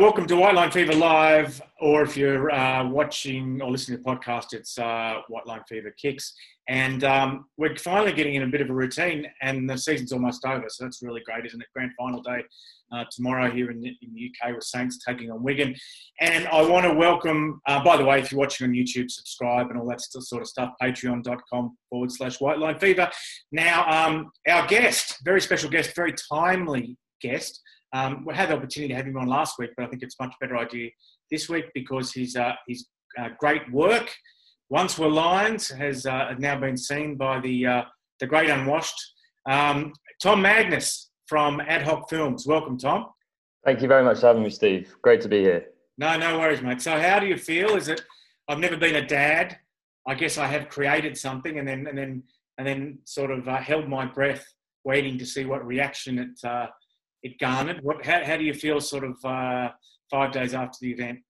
welcome to White Line Fever Live, or if you're uh, watching or listening to the podcast, it's uh, White Line Fever Kicks. And um, we're finally getting in a bit of a routine, and the season's almost over, so that's really great, isn't it? Grand final day uh, tomorrow here in the, in the, UK with Saints taking on Wigan. And I want to welcome, uh, by the way, if you're watching on YouTube, subscribe and all that sort of stuff, patreon.com forward slash White Line Fever. Now, um, our guest, very special guest, very timely guest. Um, we had the opportunity to have him on last week, but I think it's a much better idea this week because his, uh, his uh, great work, Once Were Lions, has uh, now been seen by the, uh, the great unwashed. Um, Tom Magnus from Ad Hoc Films. Welcome, Tom. Thank you very much for having me, Steve. Great to be here. No, no worries, mate. So, how do you feel? Is it? I've never been a dad. I guess I have created something, and then and then and then sort of uh, held my breath, waiting to see what reaction it uh, it garnered. What, how, how do you feel sort of uh, five days after the event?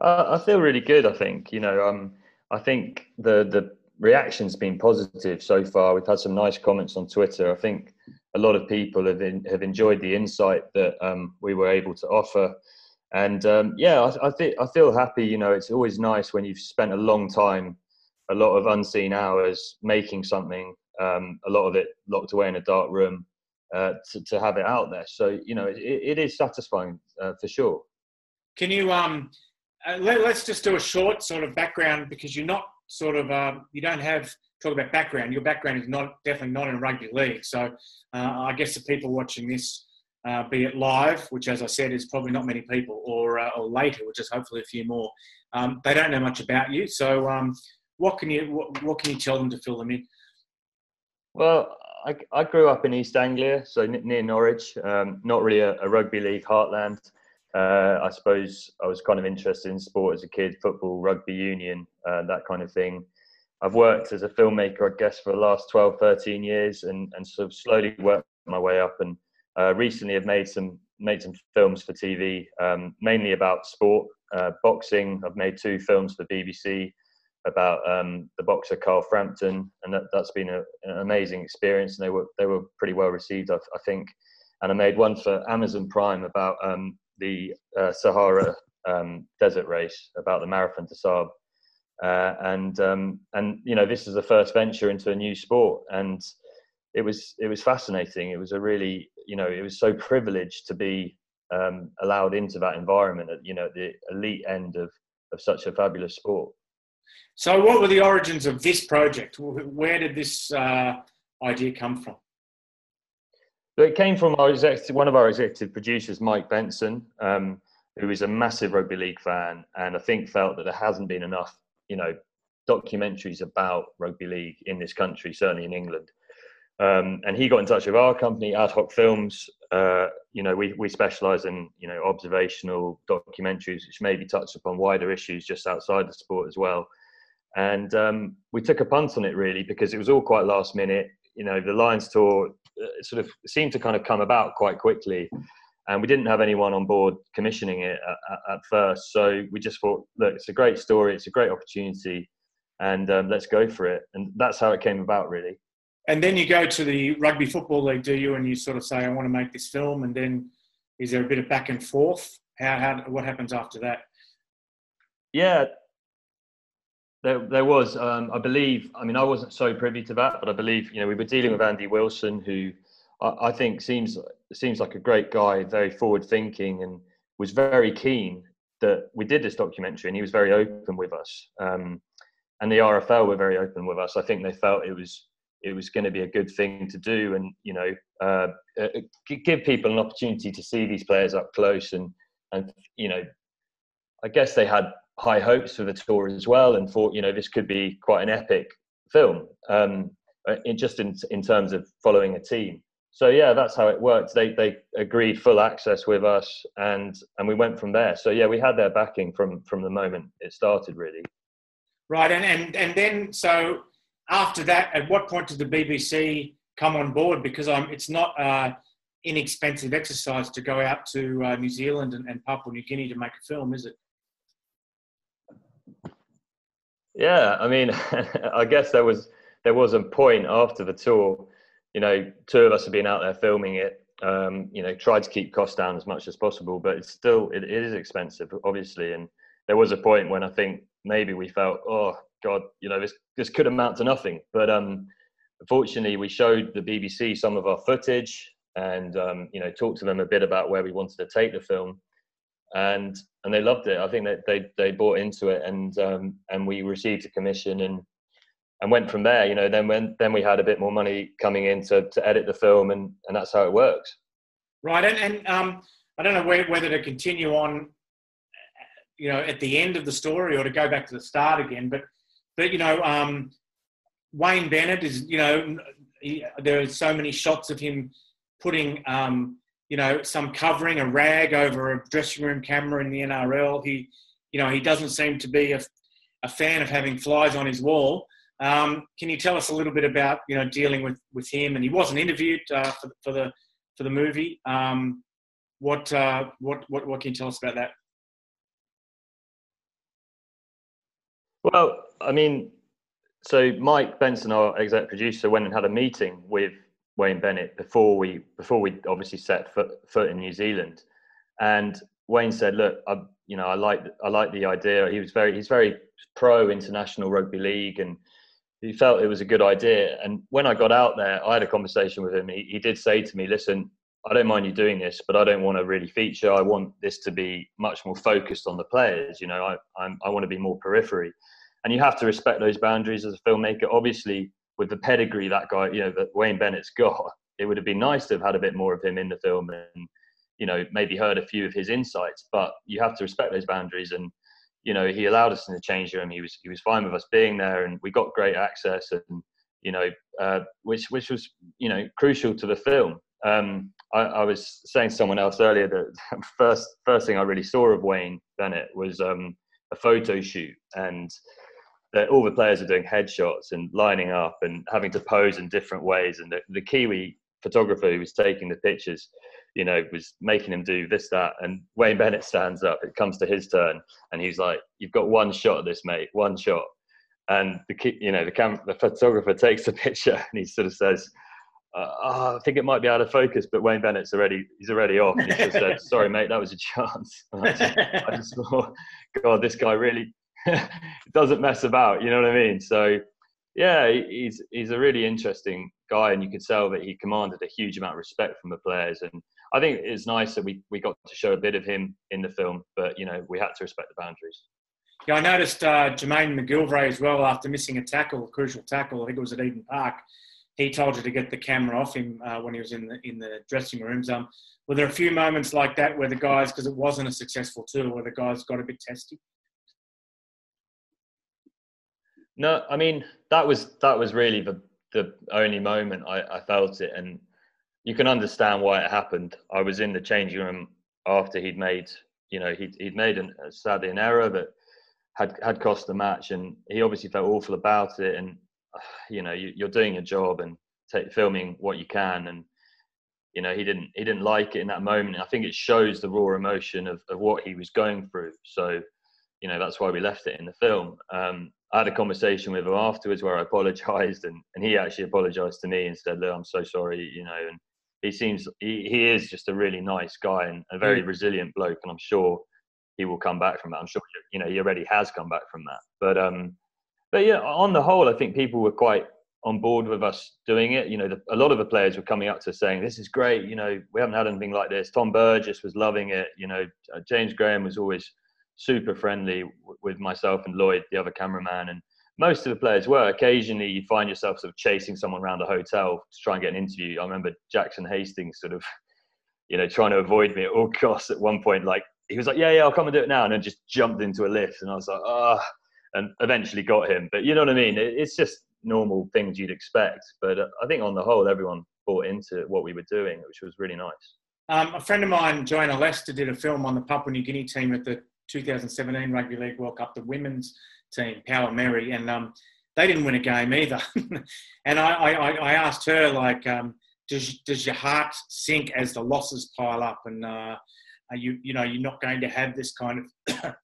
Uh, I feel really good. I think you know. Um, I think the the reaction's been positive so far. We've had some nice comments on Twitter. I think a lot of people have in, have enjoyed the insight that um, we were able to offer. And um, yeah, I, I, think I feel happy. You know, it's always nice when you've spent a long time, a lot of unseen hours making something. Um, a lot of it locked away in a dark room, uh, to, to have it out there. So you know, it, it is satisfying uh, for sure. Can you um, uh, let, us just do a short sort of background because you're not sort of um, you don't have talk about background. Your background is not definitely not in rugby league. So uh, I guess the people watching this. Uh, be it live, which, as I said, is probably not many people, or uh, or later, which is hopefully a few more. Um, they don't know much about you. So, um, what can you what, what, can you tell them to fill them in? Well, I, I grew up in East Anglia, so near Norwich. Um, not really a, a, rugby league heartland. Uh, I suppose I was kind of interested in sport as a kid, football, rugby union, uh, that kind of thing. I've worked as a filmmaker, I guess, for the last 12, 13 years, and, and sort of slowly worked my way up. And uh, recently, I've made some made some films for TV, um, mainly about sport, uh, boxing. I've made two films for BBC about um, the boxer Carl Frampton, and that, has been a, an amazing experience. And they were they were pretty well received, I, I think. And I made one for Amazon Prime about um, the uh, Sahara um, Desert race, about the Marathon des Sables. Uh, and um, and you know this is the first venture into a new sport, and it was it was fascinating. It was a really you know it was so privileged to be um, allowed into that environment at you know the elite end of of such a fabulous sport. So, what were the origins of this project? Where did this uh, idea come from? It came from our executive, one of our executive producers, Mike Benson, um, who is a massive rugby league fan, and I think felt that there hasn't been enough, you know, documentaries about rugby league in this country, certainly in England. Um, and he got in touch with our company, Ad Hoc Films. Uh, you know, we we specialise in you know observational documentaries, which maybe touch upon wider issues just outside the sport as well and um, we took a punt on it really because it was all quite last minute. You know, the Lions tour uh, sort of seemed to kind of come about quite quickly, and we didn't have anyone on board commissioning it at, at first. So we just thought, look, it's a great story, it's a great opportunity, and um, let's go for it. And that's how it came about, really. And then you go to the rugby football league, do you? And you sort of say, I want to make this film, and then is there a bit of back and forth? How, how what happens after that? Yeah, there, there was, um, I believe. I mean, I wasn't so privy to that, but I believe you know we were dealing with Andy Wilson, who I, I think seems seems like a great guy, very forward thinking, and was very keen that we did this documentary, and he was very open with us. Um, and the RFL were very open with us. I think they felt it was it was going to be a good thing to do, and you know, uh, uh, give people an opportunity to see these players up close, and and you know, I guess they had high hopes for the tour as well, and thought you know this could be quite an epic film. Um, uh, in just in in terms of following a team. So yeah, that's how it worked. They they agreed full access with us, and and we went from there. So yeah, we had their backing from from the moment it started, really. Right, and and and then so after that, at what point did the BBC come on board? Because I'm, it's not uh, inexpensive exercise to go out to uh, New Zealand and, and Papua New Guinea to make a film, is it? Yeah, I mean, I guess there was there was a point after the tour. You know, two of us had been out there filming it, Um, you know, tried to keep costs down as much as possible, but it's still it, it is expensive, obviously. And there was a point when I think maybe we felt, oh God, you know, this this could amount to nothing. But um, fortunately, we showed the BBC some of our footage and um, you know talked to them a bit about where we wanted to take the film, and and they loved it. I think that they they bought into it, and um, and we received a commission and and went from there. You know, then when then we had a bit more money coming in to, to edit the film, and and that's how it works. Right, and and um, I don't know whether to continue on, you know, at the end of the story or to go back to the start again, but but you know, um, Wayne Bennett is, you know, he, there are so many shots of him putting, um, you know, some covering a rag over a dressing room camera in the NRL. He, you know, he doesn't seem to be a, a fan of having flies on his wall. Um, can you tell us a little bit about, you know, dealing with, with him? And he wasn't interviewed uh, for, for the for the movie. Um, what, uh, what what what can you tell us about that? Well, I mean, so Mike Benson, our exec producer, went and had a meeting with Wayne Bennett before we before we obviously set foot, foot in New Zealand, and Wayne said, "Look, I, you know, I like I like the idea. He was very he's very pro international rugby league, and he felt it was a good idea. And when I got out there, I had a conversation with him. He, he did say to me, "Listen, I don't mind you doing this, but I don't want to really feature. I want this to be much more focused on the players. You know, I I'm, I want to be more periphery." and you have to respect those boundaries as a filmmaker. Obviously, with the pedigree that guy, you know, that Wayne Bennett's got, it would have been nice to have had a bit more of him in the film and, you know, maybe heard a few of his insights. But you have to respect those boundaries. And, you know, he allowed us in the change room. He was he was fine with us being there, and we got great access, and you know, uh, which which was you know crucial to the film. Um, I, I, was saying to someone else earlier that first first thing I really saw of Wayne Bennett was um, a photo shoot, and that all the players are doing headshots and lining up and having to pose in different ways. And the, the Kiwi photographer who was taking the pictures, you know, was making him do this, that. And Wayne Bennett stands up. It comes to his turn, and he's like, "You've got one shot of this, mate. One shot." And the you know the cam- the photographer takes the picture and he sort of says. Uh, oh, I think it might be out of focus, but Wayne Bennett's already he's already off. And he just said, "Sorry, mate, that was a chance." I just, I just thought, God, this guy really doesn't mess about. You know what I mean? So yeah, he's he's a really interesting guy, and you could tell that he commanded a huge amount of respect from the players. And I think it's nice that we we got to show a bit of him in the film, but you know we had to respect the boundaries. Yeah, I noticed uh, Jermaine McGillvary as well after missing a tackle, a crucial tackle. I think it was at Eden Park. He told you to get the camera off him uh, when he was in the in the dressing rooms. Um, were there a few moments like that where the guys, because it wasn't a successful tour, where the guys got a bit testy? No, I mean that was that was really the the only moment I, I felt it, and you can understand why it happened. I was in the changing room after he'd made, you know, he'd he'd made an, sadly an error that had had cost the match, and he obviously felt awful about it. And you know, you, are doing your job and take, filming what you can, and you know, he didn't he didn't like it in that moment. And I think it shows the raw emotion of, of what he was going through. So, you know, that's why we left it in the film. Um, I had a conversation with him afterwards where I apologized and, and he actually apologized to me and said, look, I'm so sorry, you know, and he seems, he, he is just a really nice guy and a very mm. resilient bloke. And I'm sure he will come back from that. I'm sure, you know, he already has come back from that. But, um, but yeah, on the whole, I think people were quite on board with us doing it. You know, the, a lot of the players were coming up to us saying, this is great. You know, we haven't had anything like this. Tom Burgess was loving it. You know, uh, James Graham was always, super friendly with myself and Lloyd, the other cameraman, and most of the players were. Occasionally, you find yourself sort of chasing someone around a hotel to try and get an interview. I remember Jackson Hastings sort of, you know, trying to avoid me at all costs. At one point, like he was like, "Yeah, yeah, I'll come and do it now," and then just jumped into a lift, and I was like, "Ah," oh, and eventually got him. But you know what I mean? It, it's just normal things you'd expect. But uh, I think on the whole, everyone bought into what we were doing, which was really nice. Um, a friend of mine, Joanna Lester, did a film on the Papua New Guinea team at the 2017 Rugby League World Cup, the women's team, Power Meri, and um, they didn't win a game either. and I, I, I, asked her, like, um, does, does your heart sink as the losses pile up? And uh, you, you know, you're not going to have this kind of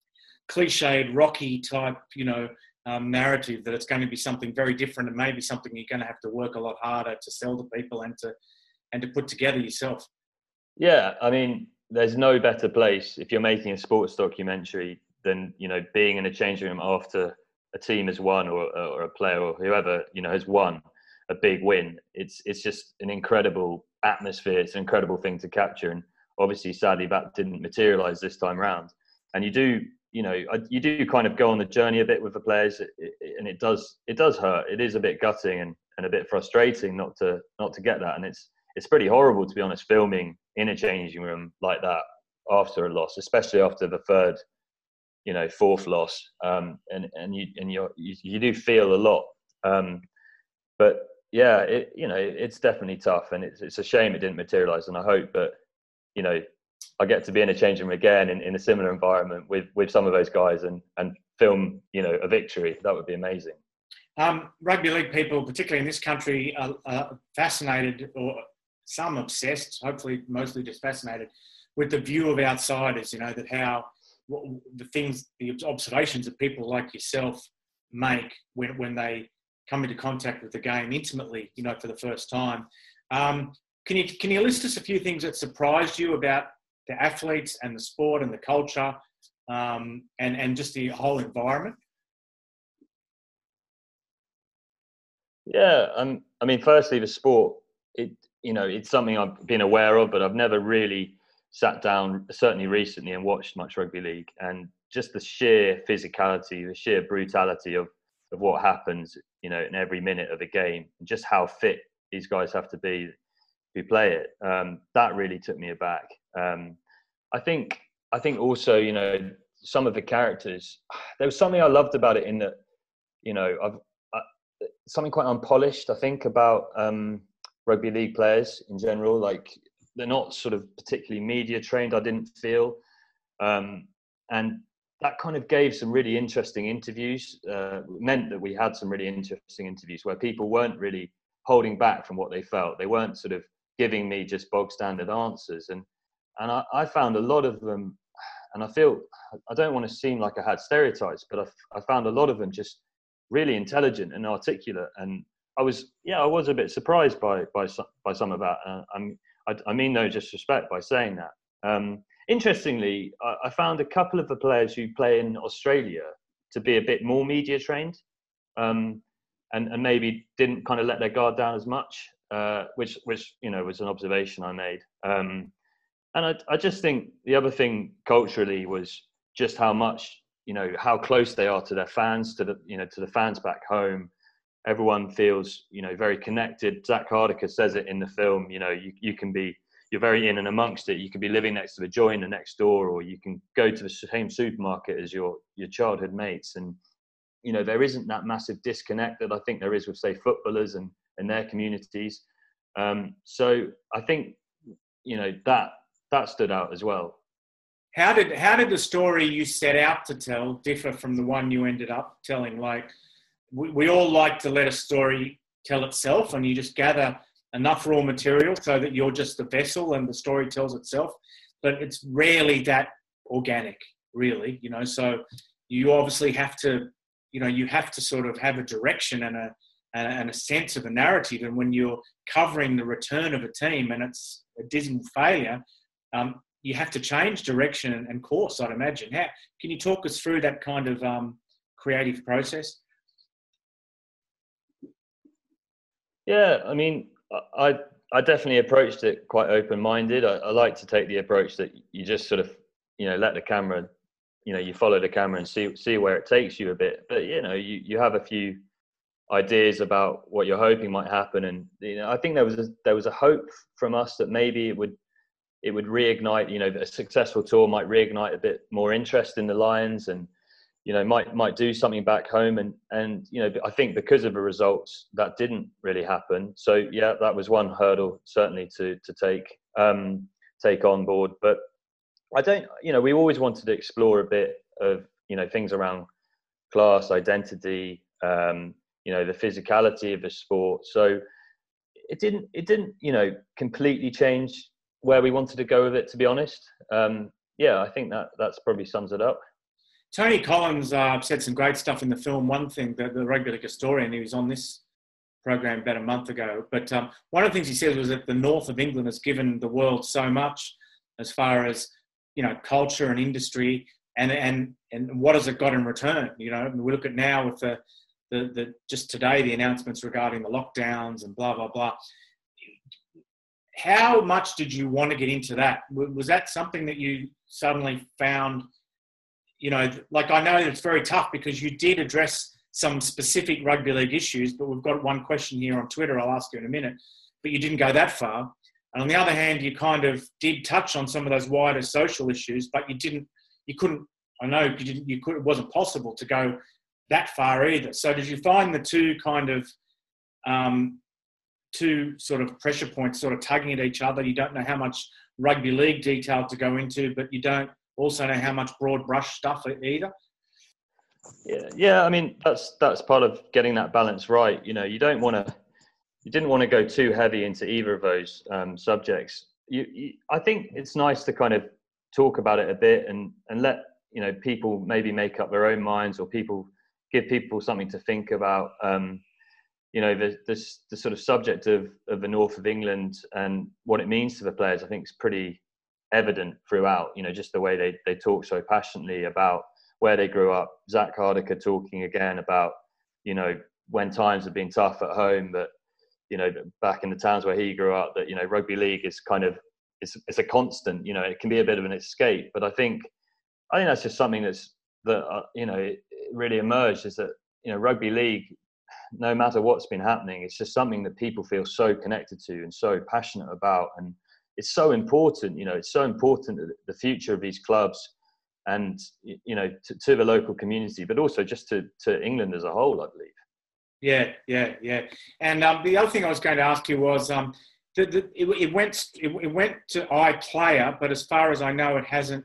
cliched Rocky type, you know, um, narrative that it's going to be something very different and maybe something you're going to have to work a lot harder to sell to people and to and to put together yourself. Yeah, I mean, there's no better place if you're making a sports documentary than you know being in a changing room after a team has won or, or a player or whoever you know has won a big win. It's it's just an incredible atmosphere. It's an incredible thing to capture, and obviously, sadly, that didn't materialize this time round. And you do you know you do kind of go on the journey a bit with the players and it does it does hurt it is a bit gutting and, and a bit frustrating not to not to get that and it's it's pretty horrible to be honest filming in a changing room like that after a loss especially after the third you know fourth loss um, and and you and you you do feel a lot um, but yeah it you know it's definitely tough and it's, it's a shame it didn't materialize and i hope that you know I get to be in a changing room again in, in a similar environment with with some of those guys and and film you know a victory. That would be amazing. Um, rugby league people, particularly in this country, are, are, fascinated or some obsessed, hopefully mostly just fascinated with the view of outsiders. You know that how what, the things, the observations that people like yourself make when when they come into contact with the game intimately. You know, for the first time. Um, can you can you list us a few things that surprised you about the athletes and the sport and the culture um, and and just the whole environment? Yeah, um, I mean, firstly, the sport. It you know it's something I've been aware of, but I've never really sat down, certainly recently, and watched much rugby league. And just the sheer physicality, the sheer brutality of of what happens, you know, in every minute of a game, and just how fit these guys have to be who play it. Um, that really took me aback. Um, I think I think also you know some of the characters. There was something I loved about it in that you know I've I, something quite unpolished. I think about um, rugby league players in general. Like they're not sort of particularly media trained. I didn't feel, um, and that kind of gave some really interesting interviews. Uh, meant that we had some really interesting interviews where people weren't really holding back from what they felt. They weren't sort of giving me just bog standard answers. And and I, I, found a lot of them, and I feel I don't want to seem like I had stereotypes, but I, I found a lot of them just really intelligent and articulate. And I was yeah, I was a bit surprised by by some, by some of that. Uh, I, I, mean no disrespect by saying that. Um, interestingly, I, I, found a couple of the players who play in Australia to be a bit more media trained. Um, and, and maybe didn't kind of let their guard down as much uh, which which you know was an observation I made. Um, and I, I just think the other thing culturally was just how much you know how close they are to their fans, to the you know to the fans back home. Everyone feels you know very connected. zak Hardaker says it in the film. You know you you can be you're very in and amongst it. You can be living next to the joiner next door, or you can go to the same supermarket as your your childhood mates. And you know there isn't that massive disconnect that I think there is with say footballers and in their communities. Um, so I think you know that that stood out as well. How did how did the story you set out to tell differ from the one you ended up telling? Like we, we all like to let a story tell itself, and you just gather enough raw material so that you're just the vessel and the story tells itself. But it's rarely that organic, really. You know, so you obviously have to, you know, you have to sort of have a direction and a and, a sense of a narrative. And when you're covering the return of a team and it's a dismal failure, um, you have to change direction and course, I'd imagine. How, can you talk us through that kind of um, creative process? Yeah, I mean, I I definitely approached it quite open minded. I, I, like to take the approach that you just sort of you know let the camera, you know, you follow the camera and see see where it takes you a bit. But you know, you you have a few ideas about what you're hoping might happen and you know i think there was a, there was a hope from us that maybe it would it would reignite you know a successful tour might reignite a bit more interest in the lions and you know might might do something back home and and you know i think because of the results that didn't really happen. So yeah that was one hurdle certainly to to take um take on board. But i don't you know we always wanted to explore a bit of you know things around class identity um you know the physicality of the sport. So it didn't it didn't you know completely change where we wanted to go with it to be honest. Um, yeah i think that that's probably sums it up tony collins uh, said some great stuff in the film one thing that the rugby historian who was on this program about a month ago. But um, one of the things he said was that the north of England has given the world so much as far as you know culture and industry, and and and what has it got in return? You know, we look at now with the the, the just today the announcements regarding the lockdowns and blah blah blah. How much did you want to get into that? Was that something that you suddenly found? You know, like I know it's very tough because you did address some specific rugby league issues, but we've got one question here on Twitter. I'll ask you in a minute, but you didn't go that far. And on the other hand, you kind of did touch on some of those wider social issues, but you didn't, you couldn't. I know you didn't. You could. It wasn't possible to go that far either. So did you find the two kind of um, two sort of pressure points sort of tugging at each other? You don't know how much rugby league detail to go into, but you don't also know how much broad brush stuff either. Yeah, yeah. I mean, that's that's part of getting that balance right. You know, you don't want to, you didn't want to go too heavy into either of those um, subjects. You, you, I think it's nice to kind of talk about it a bit and and let you know people maybe make up their own minds or people give people something to think about. Um, you know, the, this, the sort of subject of, of the north of England and what it means to the players, I think is pretty evident throughout. You know, just the way they, they talk so passionately about where they grew up. Zak Hardaker talking again about, you know, when times have been tough at home, but you know, back in the towns where he grew up, that you know, rugby league is kind of it's, it's a constant. You know, it can be a bit of an escape, but I think I think that's just something that's that uh, you know it, it really emerged is that you know rugby league, no matter what's been happening, it's just something that people feel so connected to and so passionate about, and it's so important. You know, it's so important the future of these clubs and you know to, to, the local community, but also just to to England as a whole, I believe. Yeah, yeah, yeah. And um, the other thing I was going to ask you was, um, the, the, it, it, went it, it, went to iPlayer, but as far as I know, it hasn't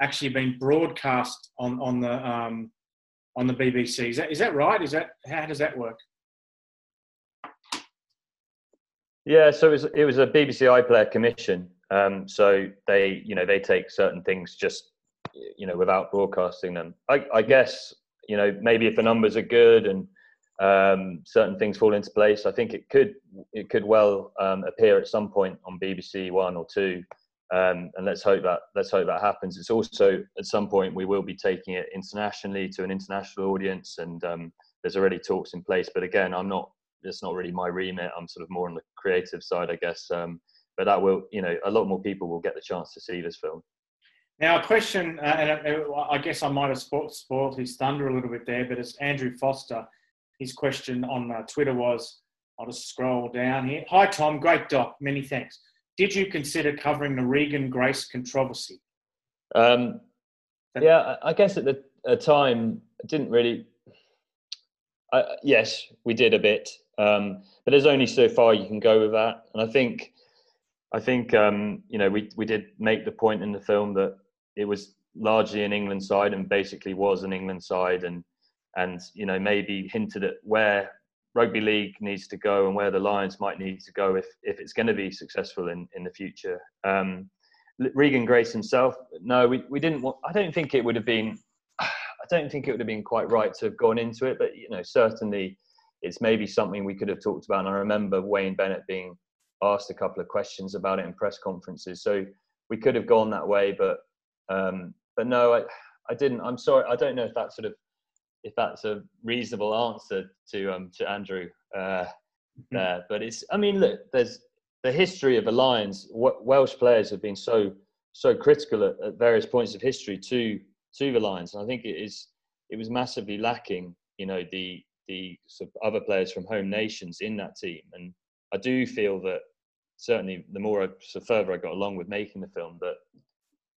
actually been broadcast on on the um, on the BBC. Is that is that right? Is that how does that work? Yeah, so it was it was a BBC iPlayer commission. Um, so they you know they take certain things just you know without broadcasting them. I, I guess you know maybe if the numbers are good and um, certain things fall into place, I think it could it could well um, appear at some point on BBC One or Two, um, and let's hope that let's hope that happens. It's also at some point we will be taking it internationally to an international audience, and um, there's already talks in place. But again, I'm not. It's not really my remit. I'm sort of more on the creative side, I guess. Um, but that will, you know, a lot more people will get the chance to see this film. Now, a question, uh, and uh, I guess I might have spoiled his thunder a little bit there, but it's Andrew Foster. His question on uh, Twitter was I'll just scroll down here. Hi, Tom. Great doc. Many thanks. Did you consider covering the Regan Grace controversy? Um, yeah, I guess at the time, I didn't really. yes, we did a bit, um, but there's only so far you can go with that. And I think, I think um, you know, we we did make the point in the film that it was largely an England side and basically was an England side and and you know maybe hinted at where rugby league needs to go and where the Lions might need to go if if it's going to be successful in in the future. Um, Regan Grace himself, no, we, we didn't. Want, I don't think it would have been. I don't think it would have been quite right to have gone into it, but you know certainly it's maybe something we could have talked about. And I remember Wayne Bennett being asked a couple of questions about it in press conferences, so we could have gone that way, but um, but no, I, I didn't. I'm sorry. I don't know if that sort of if that's a reasonable answer to um, to Andrew uh, mm-hmm. there. But it's. I mean, look. There's the history of the Lions. Welsh players have been so so critical at, at various points of history to to the Lions, and I think it is. It was massively lacking. You know the the sort of other players from home nations in that team, and I do feel that certainly the more I, so further I got along with making the film, that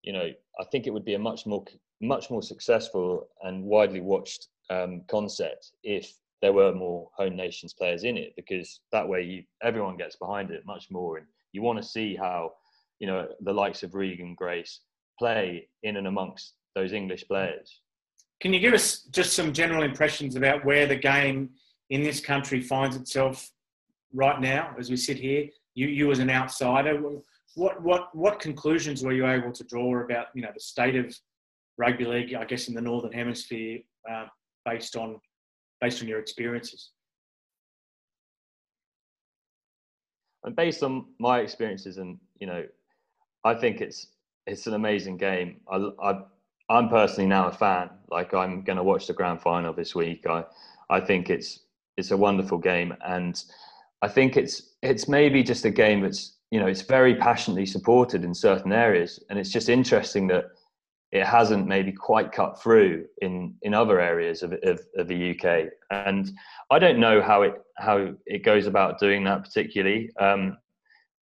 you know, I think it would be a much more much more successful and widely watched um, concept if there were more home nations players in it, because that way you, everyone gets behind it much more, and you want to see how you know the likes of Regan Grace play in and amongst those English players. Can you give us just some general impressions about where the game in this country finds itself right now as we sit here? You, you as an outsider, what what what conclusions were you able to draw about you know the state of rugby league? I guess in the northern hemisphere, uh, based on based on your experiences. and based on my experiences, and you know, I think it's it's an amazing game. I, I I'm personally now a fan. Like I'm going to watch the grand final this week. I I think it's it's a wonderful game, and I think it's it's maybe just a game that's you know it's very passionately supported in certain areas, and it's just interesting that it hasn't maybe quite cut through in in other areas of, of, of, the UK. And I don't know how it how it goes about doing that particularly, um,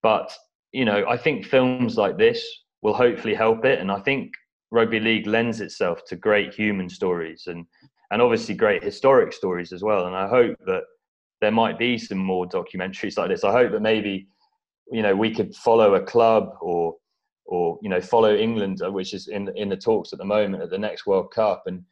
but you know I think films like this will hopefully help it, and I think rugby league lends itself to great human stories and and obviously great historic stories as well. And I hope that there might be some more documentaries like this. I hope that maybe you know we could follow a club or or you know follow England, uh, which is in in the talks at the moment at the next World Cup. And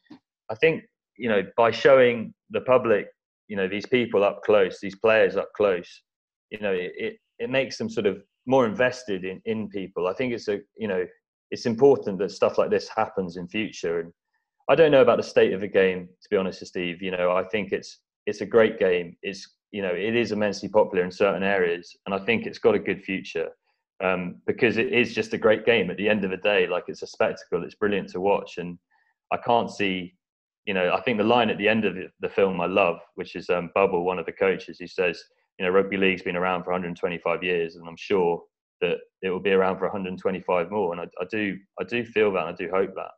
I think you know by showing the public, you know these people up close, these players up close, you know it it, it makes them sort of more invested in in people. I think it's a you know it's important that stuff like this happens in future. And I don't know about the state of the game, to be honest, Steve. You know, I think it's it's a great game. It's you know it is immensely popular in certain areas, and I think it's got a good future um, because it is just a great game at the end of the day. Like it's a spectacle. It's brilliant to watch, and I can't see. You know, I think the line at the end of the film I love, which is um, Bubble, one of the coaches, he says, you know, rugby league's been around for 125 years, and I'm sure that it will be around for 125 more. And I, I do, I do feel that, and I do hope that.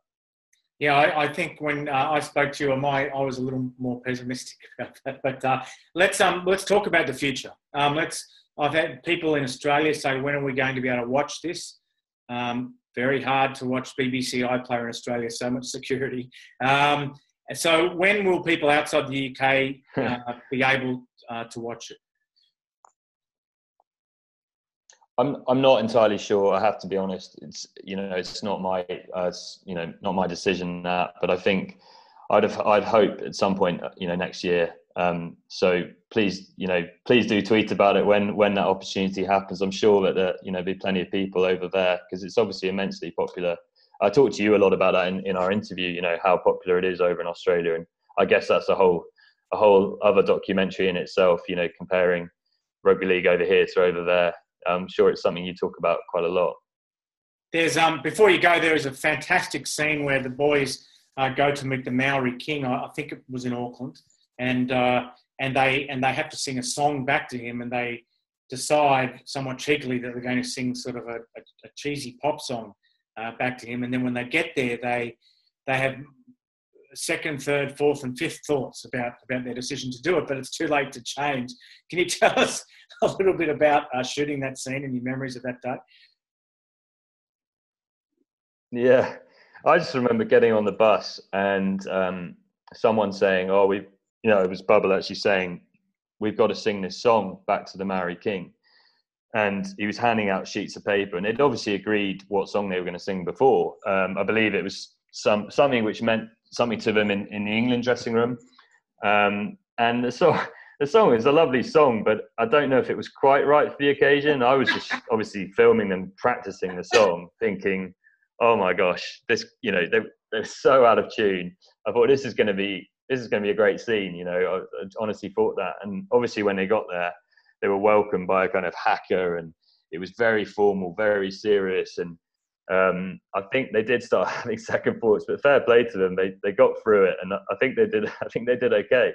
Yeah, I, I think when uh, I spoke to you, my, I was a little more pessimistic about that. But uh, let's um, let's talk about the future. Um, let's I've had people in Australia say, when are we going to be able to watch this? Um, very hard to watch BBC iPlayer in Australia, so much security. Um, so when will people outside the UK uh, be able uh, to watch it? I'm I'm not entirely sure. I have to be honest. It's you know it's not my uh, you know not my decision that, but I think I'd have I'd hope at some point you know next year um, so please, you know, please do tweet about it when when that opportunity happens. I'm sure that there, you know, be plenty of people over there because it's obviously immensely popular. I talked to you a lot about that in, in our interview. You know how popular it is over in Australia, and I guess that's a whole a whole other documentary in itself. You know, comparing rugby league over here to over there. I'm sure it's something you talk about quite a lot. There's um before you go, there is a fantastic scene where the boys uh, go to meet the Maori king. I, I think it was in Auckland and uh, and they and they have to sing a song back to him, and they decide somewhat cheekily that they're going to sing sort of a, a, a cheesy pop song uh, back to him, and then when they get there, they they have second, third, fourth, and fifth thoughts about about their decision to do it, but it's too late to change. Can you tell us a little bit about uh, shooting that scene and your memories of that day? Yeah, I just remember getting on the bus and um, someone saying, "Oh, we've you know, it was Bubble actually saying, "We've got to sing this song back to the Maori King," and he was handing out sheets of paper, and they'd obviously agreed what song they were going to sing before. Um, I believe it was some something which meant something to them in, in the England dressing room, um, and the song. The song is a lovely song, but I don't know if it was quite right for the occasion. I was just obviously filming them practicing the song, thinking, "Oh my gosh, this!" You know, they, they're so out of tune. I thought this is going to be this is going to be a great scene. You know, I, I honestly thought that. And obviously, when they got there, they were welcomed by a kind of haka, and it was very formal, very serious. And um, I think they did start having second thoughts, but fair play to them. They they got through it, and I think they did. I think they did okay.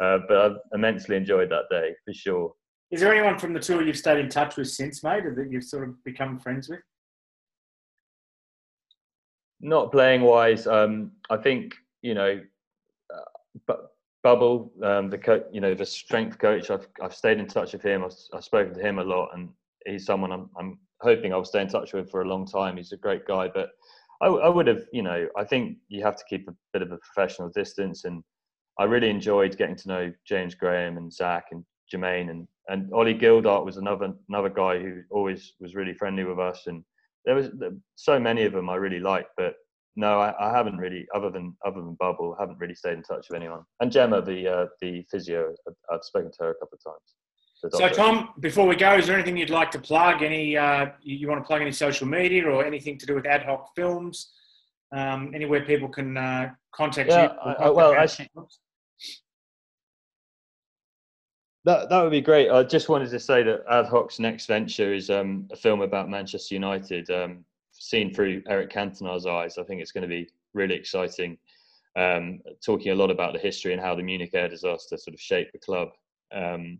Uh, but I've immensely enjoyed that day for sure. Is there anyone from the tour you've stayed in touch with since, mate, that you've sort of become friends with? Not playing wise, um, I think you know but Bubble, um, the co- you know the strength coach, I've I've stayed in touch with him. I've, I've spoken to him a lot, and he's someone I'm I'm hoping I'll stay in touch with for a long time. He's a great guy, but I, I would have, you know, I think you have to keep a bit of a professional distance, and I really enjoyed getting to know James Graham and Zak and Jermaine and and Ollie Gildart was another another guy who always was really friendly with us, and there was so many of them I really liked, but no, I, I, haven't really, other than other than Bubble, haven't really stayed in touch with anyone. And Gemma, the uh, the physio, I've spoken to her a couple of times. So, Tom, before we go, is there anything you'd like to plug? Any uh, you, you, want to plug any social media or anything to do with ad hoc films? Um, anywhere people can uh, contact yeah, you? I, well, actually, That that would be great. I just wanted to say that Ad Hoc's next venture is um, a film about Manchester United, um, seen through Eric Cantona's eyes. I think it's going to be really exciting. Um, talking a lot about the history and how the Munich air disaster sort of shaped the club. Um,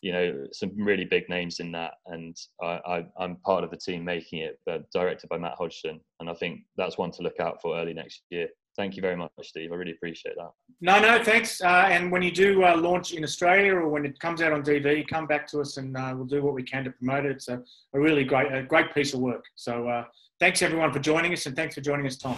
you know, some really big names in that, and I, am part of the team making it, but directed by Matt Hodgson, and I think that's one to look out for early next year thank you very much, Steve. I really appreciate that. No, no, thanks. Uh, and when you do uh, launch in Australia or when it comes out on DV, come back to us and uh, we'll do what we can to promote it. It's a, a really great, a great piece of work. So uh, thanks everyone for joining us and thanks for joining us, Tom.